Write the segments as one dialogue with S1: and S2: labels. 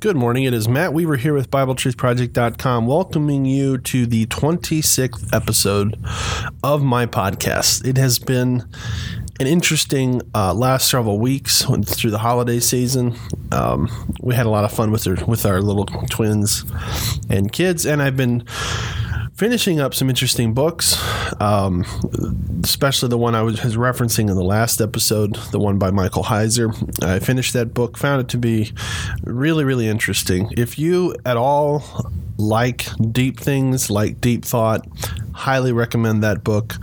S1: Good morning. It is Matt Weaver here with BibleTruthProject.com, welcoming you to the 26th episode of my podcast. It has been an interesting uh, last several weeks through the holiday season. Um, we had a lot of fun with our, with our little twins and kids, and I've been finishing up some interesting books, um, especially the one I was, referencing in the last episode, the one by Michael Heiser. I finished that book, found it to be really, really interesting. If you at all like deep things, like deep thought, highly recommend that book.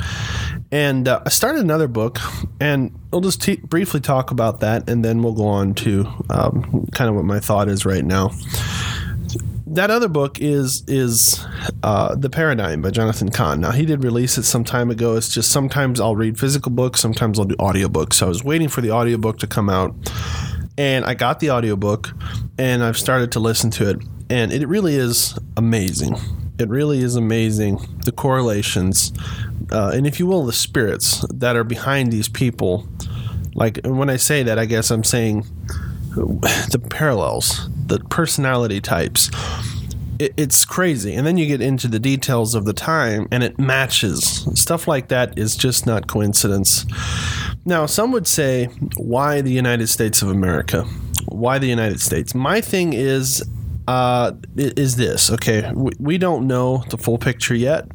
S1: And uh, I started another book, and we'll just t- briefly talk about that, and then we'll go on to um, kind of what my thought is right now that other book is is uh, the Paradigm by Jonathan Cahn. Now he did release it some time ago. It's just sometimes I'll read physical books, sometimes I'll do audiobooks. So I was waiting for the audiobook to come out, and I got the audiobook, and I've started to listen to it, and it really is amazing. It really is amazing the correlations, uh, and if you will, the spirits that are behind these people. Like when I say that, I guess I'm saying the parallels, the personality types. It, it's crazy. And then you get into the details of the time and it matches. Stuff like that is just not coincidence. Now, some would say, why the United States of America? Why the United States? My thing is, uh, is this okay? We, we don't know the full picture yet.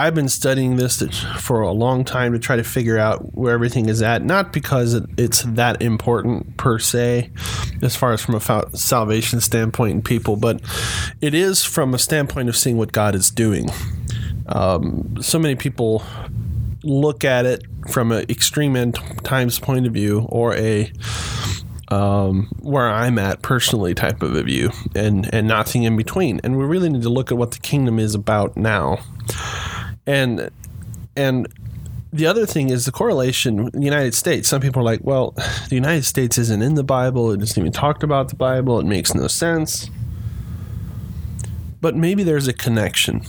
S1: I've been studying this for a long time to try to figure out where everything is at. Not because it's that important per se, as far as from a salvation standpoint in people, but it is from a standpoint of seeing what God is doing. Um, so many people look at it from an extreme end times point of view or a um, where I'm at personally type of a view and and nothing in between. And we really need to look at what the kingdom is about now and and the other thing is the correlation in the United States. Some people are like, well, the United States isn't in the Bible. It doesn't even talk about the Bible. It makes no sense. But maybe there's a connection.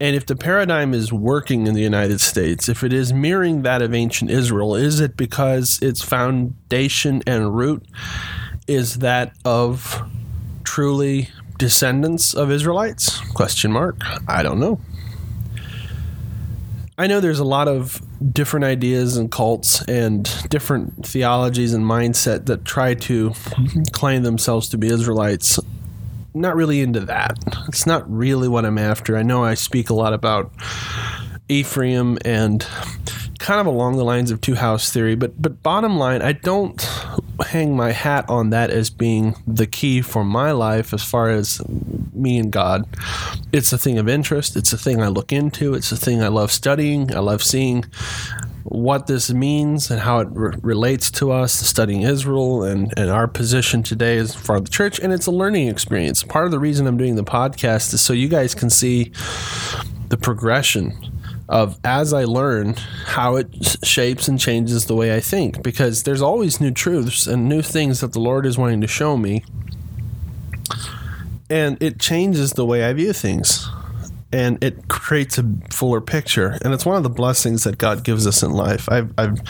S1: And if the paradigm is working in the United States, if it is mirroring that of ancient Israel, is it because its foundation and root is that of truly descendants of Israelites? Question mark. I don't know. I know there's a lot of different ideas and cults and different theologies and mindset that try to claim themselves to be Israelites. Not really into that. It's not really what I'm after. I know I speak a lot about Ephraim and kind of along the lines of two house theory, but but bottom line, I don't hang my hat on that as being the key for my life as far as me and God. It's a thing of interest. It's a thing I look into. It's a thing I love studying. I love seeing what this means and how it re- relates to us, studying Israel and, and our position today as far as the church. And it's a learning experience. Part of the reason I'm doing the podcast is so you guys can see the progression of as I learn how it shapes and changes the way I think because there's always new truths and new things that the Lord is wanting to show me and it changes the way I view things. And it creates a fuller picture. And it's one of the blessings that God gives us in life. I've, I've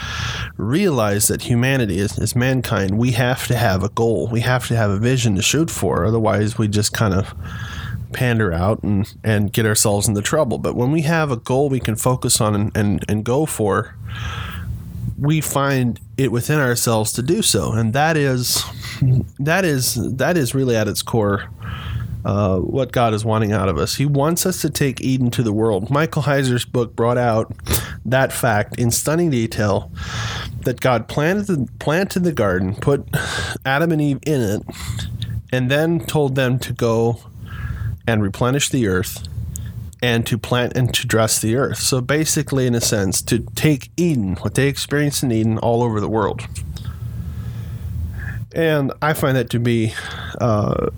S1: realized that humanity is, mankind. We have to have a goal. We have to have a vision to shoot for. Otherwise we just kind of pander out and, and get ourselves into trouble. But when we have a goal we can focus on and, and, and go for, we find it within ourselves to do so. And that is that is that is really at its core uh, what God is wanting out of us. He wants us to take Eden to the world. Michael Heiser's book brought out that fact in stunning detail that God planted the, planted the garden, put Adam and Eve in it, and then told them to go and replenish the earth and to plant and to dress the earth. So basically, in a sense, to take Eden, what they experienced in Eden, all over the world. And I find that to be uh,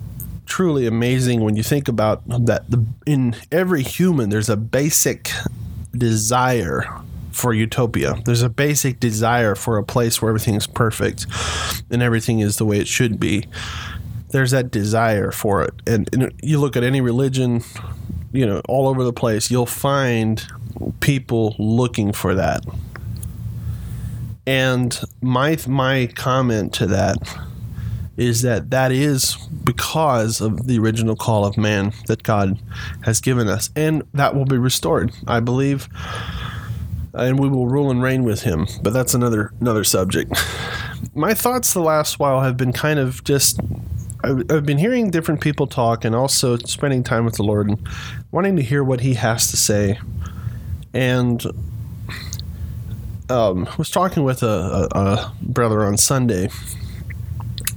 S1: truly amazing when you think about that. The, in every human, there's a basic desire for utopia. There's a basic desire for a place where everything's perfect and everything is the way it should be there's that desire for it. And, and, you look at any religion, you know, all over the place, you'll find people looking for that. And my my comment to that is that that is because of the original call of man that God has given us, and that will be restored, I believe, and we will rule and reign with Him. But that's another another subject. My thoughts the last while have been kind of just. I've been hearing different people talk and also spending time with the Lord and wanting to hear what He has to say. And um, was talking with a, a, a brother on Sunday,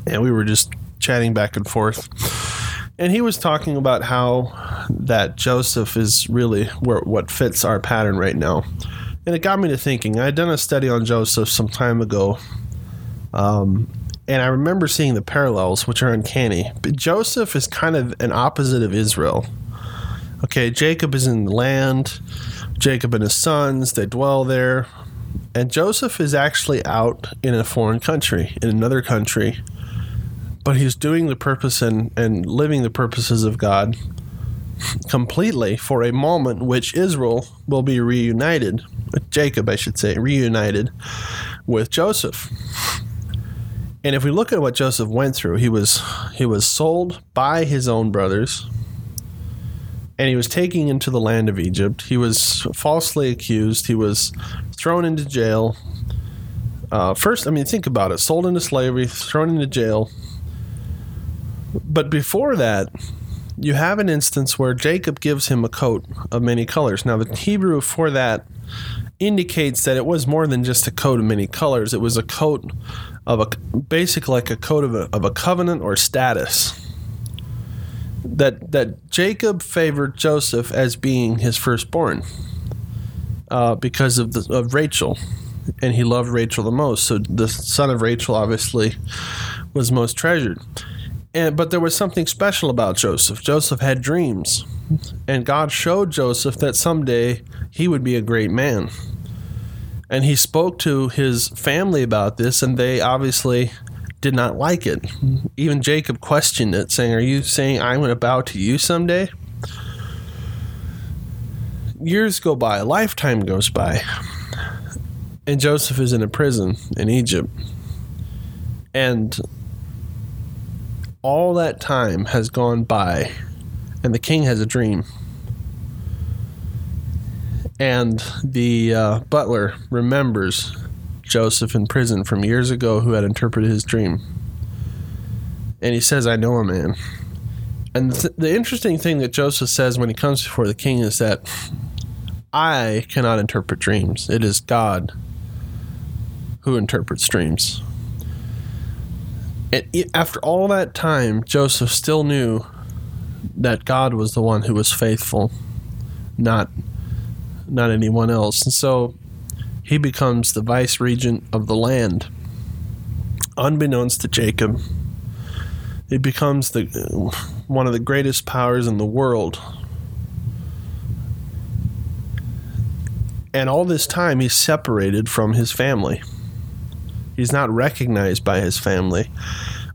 S1: and we were just chatting back and forth. And he was talking about how that Joseph is really where, what fits our pattern right now. And it got me to thinking. I had done a study on Joseph some time ago. Um, and I remember seeing the parallels, which are uncanny. But Joseph is kind of an opposite of Israel. Okay, Jacob is in the land, Jacob and his sons, they dwell there. And Joseph is actually out in a foreign country, in another country, but he's doing the purpose and, and living the purposes of God completely for a moment which Israel will be reunited, Jacob, I should say, reunited with Joseph. And if we look at what Joseph went through, he was he was sold by his own brothers and he was taken into the land of Egypt. He was falsely accused. He was thrown into jail. Uh, first, I mean, think about it sold into slavery, thrown into jail. But before that, you have an instance where Jacob gives him a coat of many colors. Now, the Hebrew for that indicates that it was more than just a coat of many colors, it was a coat of a basically like a coat of a, of a covenant or status that that Jacob favored Joseph as being his firstborn uh, because of the, of Rachel, and he loved Rachel the most. So the son of Rachel obviously was most treasured. And but there was something special about Joseph. Joseph had dreams, and God showed Joseph that someday he would be a great man. And he spoke to his family about this, and they obviously did not like it. Even Jacob questioned it, saying, Are you saying I'm going to bow to you someday? Years go by, a lifetime goes by, and Joseph is in a prison in Egypt. And all that time has gone by, and the king has a dream. And the uh, butler remembers Joseph in prison from years ago who had interpreted his dream. And he says, I know a man. And th- the interesting thing that Joseph says when he comes before the king is that I cannot interpret dreams. It is God who interprets dreams. And after all that time, Joseph still knew that God was the one who was faithful, not not anyone else. And so he becomes the vice regent of the land. Unbeknownst to Jacob, he becomes the one of the greatest powers in the world. And all this time, he's separated from his family. He's not recognized by his family.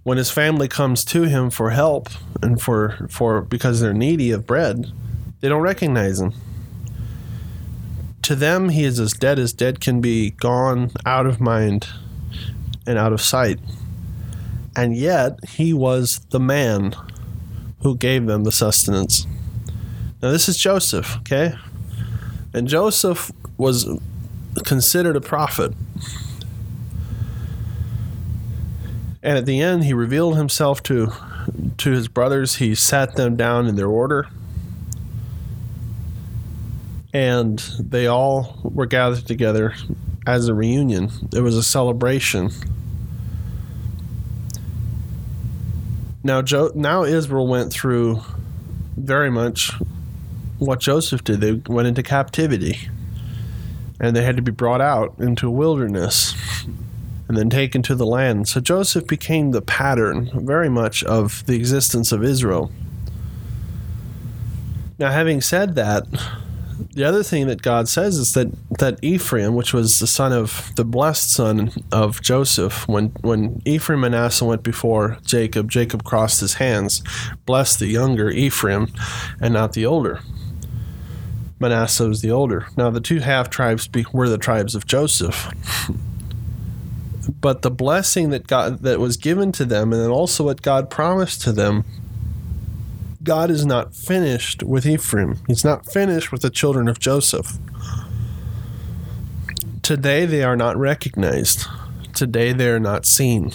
S1: When his family comes to him for help and for, for because they're needy of bread, they don't recognize him to them, he is as dead as dead can be, gone out of mind and out of sight. And yet, he was the man who gave them the sustenance. Now, this is Joseph, okay? And Joseph was considered a prophet. And at the end, he revealed himself to, to his brothers. He sat them down in their order and they all were gathered together as a reunion. It was a celebration. Now, jo- now Israel went through very much what Joseph did. They went into captivity, and they had to be brought out into a wilderness and then taken to the land. So Joseph became the pattern very much of the existence of Israel. Now, having said that, the other thing that God says is that that Ephraim, which was the son of the blessed son of Joseph, when when Ephraim and Manasseh went before Jacob, Jacob crossed his hands, blessed the younger Ephraim, and not the older. Manasseh was the older. Now the two half tribes were the tribes of Joseph. but the blessing that God that was given to them, and then also what God promised to them. God is not finished with Ephraim. He's not finished with the children of Joseph. Today they are not recognized. Today they are not seen.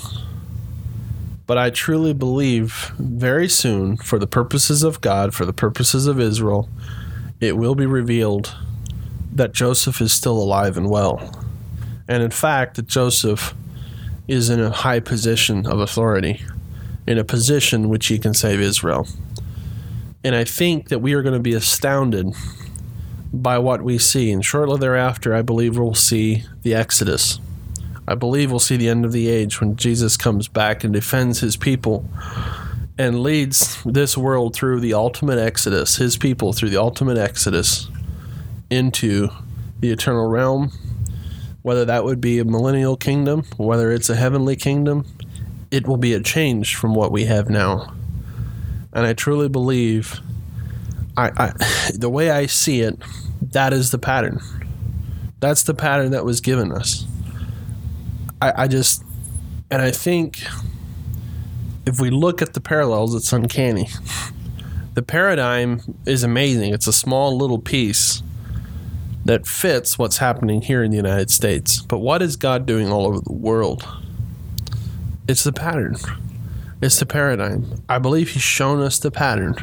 S1: But I truly believe very soon, for the purposes of God, for the purposes of Israel, it will be revealed that Joseph is still alive and well. And in fact, that Joseph is in a high position of authority, in a position which he can save Israel. And I think that we are going to be astounded by what we see. And shortly thereafter, I believe we'll see the Exodus. I believe we'll see the end of the age when Jesus comes back and defends his people and leads this world through the ultimate exodus, his people through the ultimate exodus into the eternal realm. Whether that would be a millennial kingdom, whether it's a heavenly kingdom, it will be a change from what we have now. And I truly believe, I, I the way I see it, that is the pattern. That's the pattern that was given us. I, I just, and I think if we look at the parallels, it's uncanny. The paradigm is amazing. It's a small little piece that fits what's happening here in the United States. But what is God doing all over the world? It's the pattern, it's the paradigm. I believe He's shown us the pattern,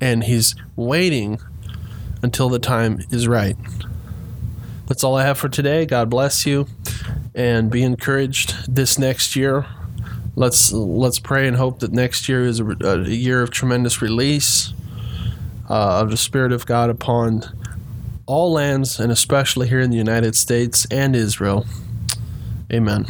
S1: and He's waiting until the time is right. That's all I have for today. God bless you and be encouraged this next year. Let's let's pray and hope that next year is a, a year of tremendous release uh, of the Spirit of God upon all lands and especially here in the United States and Israel. Amen.